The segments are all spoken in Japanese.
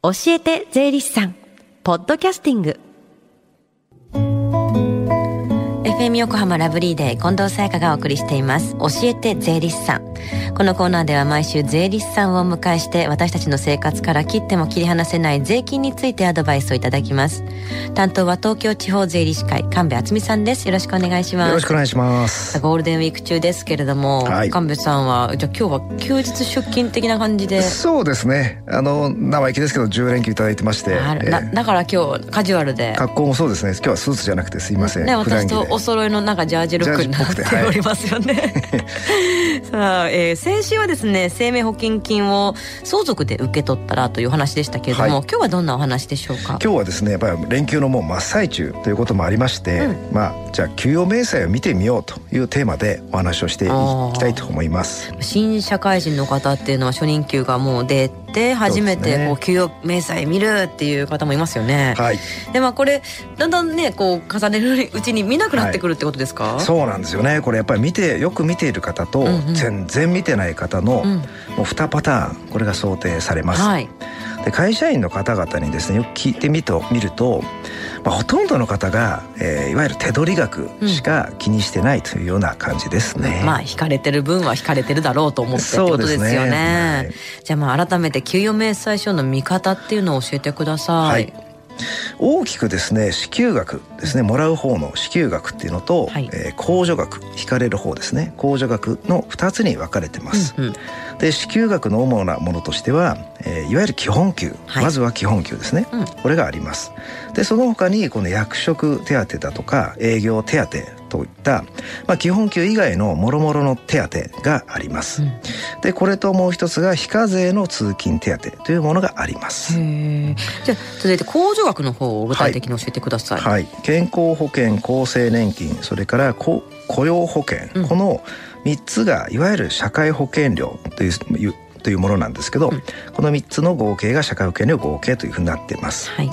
教えて税理士さん。ポッドキャスティング。FM 横浜ラブリーデー近藤沙耶香がお送りしています。教えて税理士さん。このコーナーでは毎週税理士さんをお迎えして私たちの生活から切っても切り離せない税金についてアドバイスをいただきます。担当は東京地方税理士会神戸敦美さんです。よろしくお願いします。よろしくお願いします。ゴールデンウィーク中ですけれども、はい、神戸さんはじゃあ今日は休日出勤的な感じで？そうですね。あの生意気ですけど10連休いただいてまして、えー、だから今日カジュアルで。格好もそうですね。今日はスーツじゃなくてすいません。ね私とお揃いのなんかジャージルックになっておりますよね、はい、さあ、えー、先週はですね生命保険金を相続で受け取ったらという話でしたけれども、はい、今日はどんなお話でしょうか？今日はですねやっぱり連休のもう真っ最中ということもありまして、うん、まあじゃあ給与明細を見てみようというテーマでお話をしていきたいと思います。新社会人の方っていうのは初任給がもう出て初めてこう給与明細見るっていう方もいますよね。はい、でまあこれだんだんねこう重ねるうちに見なくなってくるってことですか、はい、そうなんですよね。これやっぱり見てよく見ている方と全然見てない方のもう2パターンこれが想定されます。はい、で会社員の方々にですねよく聞いてみと見ると、まあ、ほとんどの方が、えー、いわゆる手取り額しか気にしてないというような感じですね。うん、まあ引かれてる分は引かれてるだろうと思ってってことですよね。ねはい、じゃあまあ改めて給与明細書の見方っていうのを教えてください。はい大きくですね支給額ですねもらう方の支給額っていうのと、はい、えー、控除額引かれる方ですね控除額の2つに分かれてます。うんうん、で支給額の主なものとしては、えー、いわゆる基本給、はい、まずは基本給ですね、うん、これがあります。でその他にこの役職手当だとか営業手当といった、まあ、基本給以外の諸々の手当があります、うん、でこれともう一つが非課税の通勤手当というものがあります。じゃあ続いて控除額の方を具体的に教えてください、はい、はい、健康保険厚生年金それから雇用保険、うん、この3つがいわゆる社会保険料というというものなんですけど、うん、この3つの合計が社会保険料合計というふうになっています、はい、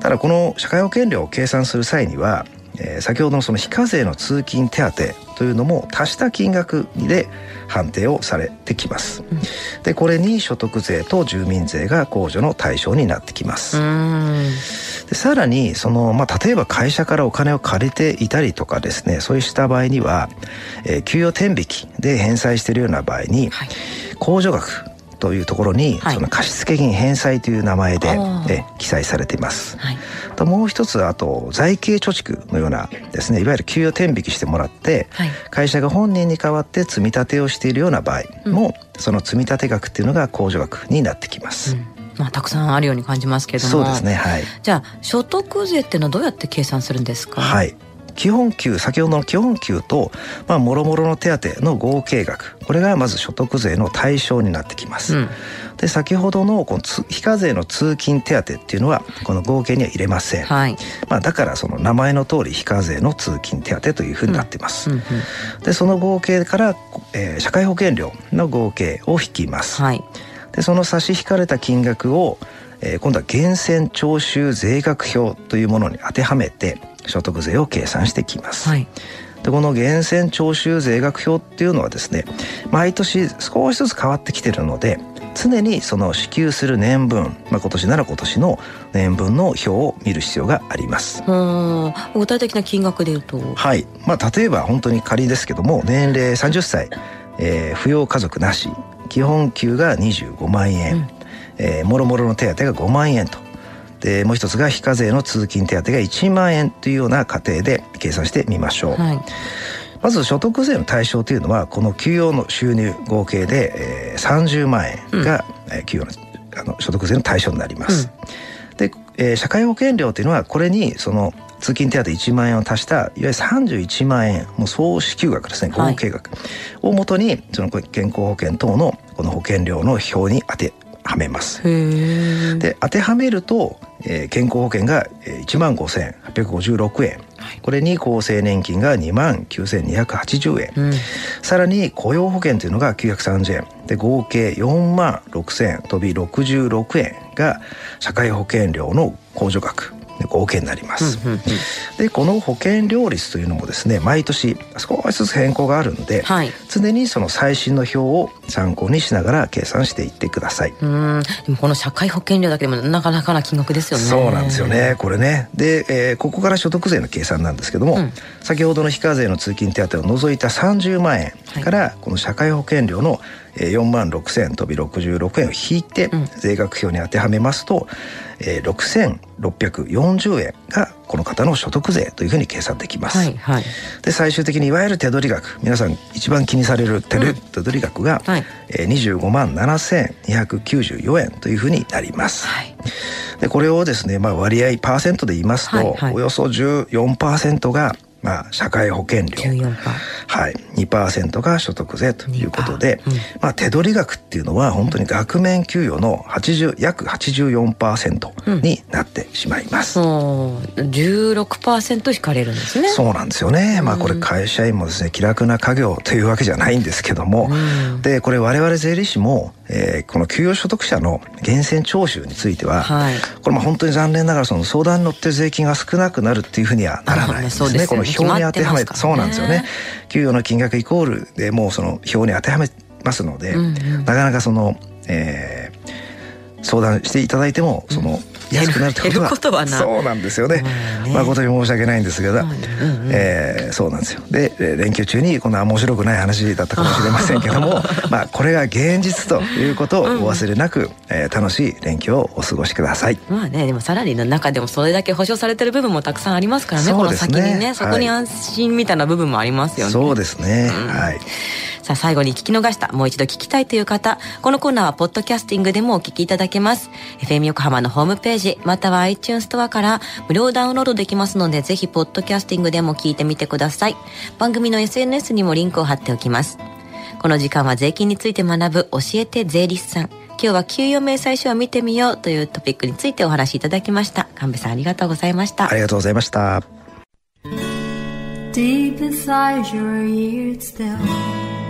ただこの社会保険料を計算する際にはえー、先ほどのその非課税の通勤手当というのも足した金額で判定をされてきます。うん、でこれに所得税と住民税が控除の対象になってきます。でさらにその、まあ、例えば会社からお金を借りていたりとかですねそうした場合には、えー、給与天引きで返済しているような場合に、はい、控除額というところに、はい、その貸付金返済という名前でえ記載されています。はい、ともう一つあと財形貯蓄のようなですねいわゆる給与天引きしてもらって、はい、会社が本人に代わって積み立てをしているような場合も、うん、その積み立て額っていうのが控除額になってきます。うん。まあ、たくさんあるように感じますけれども。そうですねはい。じゃあ所得税っていうのはどうやって計算するんですか？はい基本給先ほどの基本給とまあもろもろの手当の合計額これがまず所得税の対象になってきます。うん、で先ほどのこの非課税の通勤手当っていうのはこの合計には入れません。はい、まあだからその名前の通り非課税の通勤手当というふうになってます。うんうんうん、でその合計から、えー、社会保険料の合計を引きます。はい、でその差し引かれた金額をえー、今度は源泉徴収税額表というものに当てはめて所得税を計算してきます。はい。でこの源泉徴収税額表っていうのはですね毎年少しずつ変わってきてるので常にその支給する年分、まあ、今年なら今年の年分の表を見る必要があります。具体的な金額でいうと？はい、まあ、例えば本当に仮ですけども年齢30歳、えー、扶養家族なし基本給が25万円、うん、えー、もろもろの手当が5万円とでもう一つが非課税の通勤手当が1万円というような過程で計算してみましょう。はい、まず所得税の対象というのはこの給与の収入合計で、えー、30万円が、うん、給与のあの所得税の対象になります。うん、で、えー、社会保険料というのはこれにその通勤手当1万円を足したいわゆる31万円もう総支給額ですね合計額をもとにその健康保険等のこの保険料の表に当てはめます。で当てはめるとえー、健康保険が1万5856円、はい、これに厚生年金が2万9280円、うん、さらに雇用保険というのが930円。で合計4万6000飛び66円が社会保険料の控除額合計になります。でこの保険料率というのもですね毎年少しずつ変更があるので、はい、常にその最新の表を参考にしながら計算していってください。うんでもこの社会保険料だけでもなかなかな金額ですよね。そうなんですよねこれね。で、えー、ここから所得税の計算なんですけども、うん、先ほどの非課税の通勤手当を除いた30万円から、この社会保険料の4万6,000飛び66円を引いて税額表に当てはめますと、えー、6640円がこの方の所得税というふうに計算できます。はいはい、で最終的にいわゆる手取り額皆さん一番気にされる手,、取り額が、はい。えー、25万7294円というふうになります。はい、でこれをですね、まあ、割合パーセントで言いますと、はいはい、およそ14%がまあ、社会保険料、はい、2%が所得税ということで、うん、まあ、手取り額っていうのは本当に額面給与の80約84%になってしまいます。う。ん、16%引かれるんですね。そうなんですよね。まあ、これ会社員もですね気楽な家業というわけじゃないんですけども、うん、でこれ我々税理士もえー、この給与所得者の源泉徴収については、はい、これも本当に残念ながらその相談に乗ってる税金が少なくなるっていうふうにはならないんですね。すね。この表に当てはめ、ね、そうなんですよね。給与の金額イコールでもうその表に当てはめますので、うんうん、なかなかその、えー、相談していただいてもその、うん安くなるってことはそうなんですよね。誠に申し訳ないんですけど、えー、そうなんですよ。で連休中にこんな面白くない話だったかもしれませんけども、まあこれが現実ということをお忘れなく、えー、楽しい連休をお過ごしください。まあねでもサラリーの中でもそれだけ保証されてる部分もたくさんありますからね。この先にねそこに安心みたいな部分もありますよね。そうですね。はい。さあ最後に聞き逃した、もう一度聞きたいという方、このコーナーはポッドキャスティングでもお聞きいただけます。FM 横浜のホームページ、または iTunes ストアから無料ダウンロードできますので、ぜひポッドキャスティングでも聞いてみてください。番組の SNS にもリンクを貼っておきます。この時間は税金について学ぶ教えて税理士さん。今日は給与明細書を見てみようというトピックについてお話しいただきました。神戸さんありがとうございました。ありがとうございました。Deep inside your ears still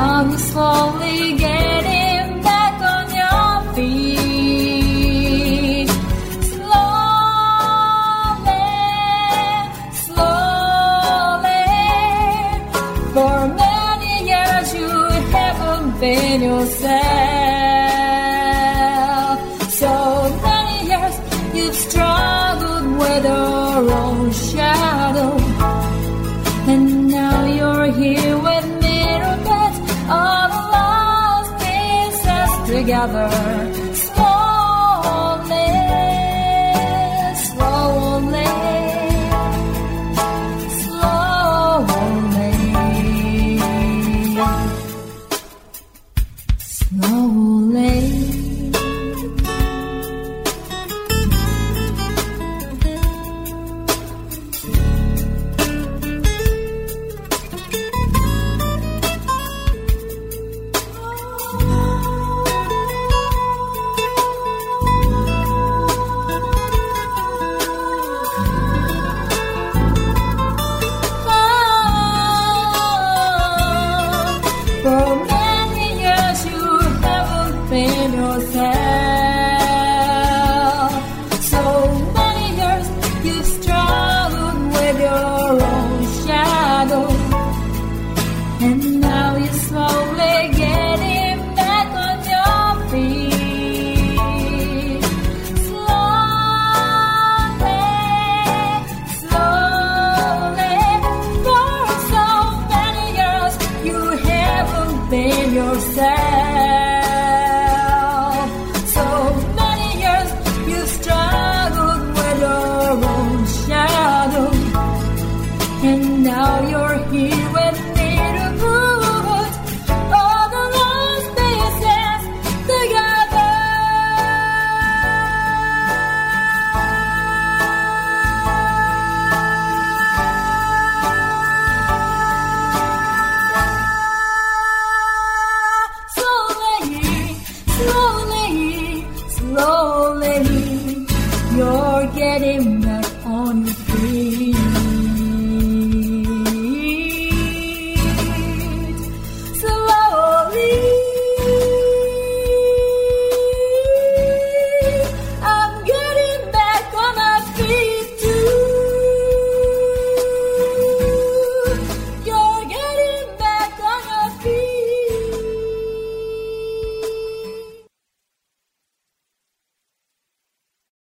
Come slowly. Together. Slowly, slowly, slowly, slowly. and now you're slowly getting.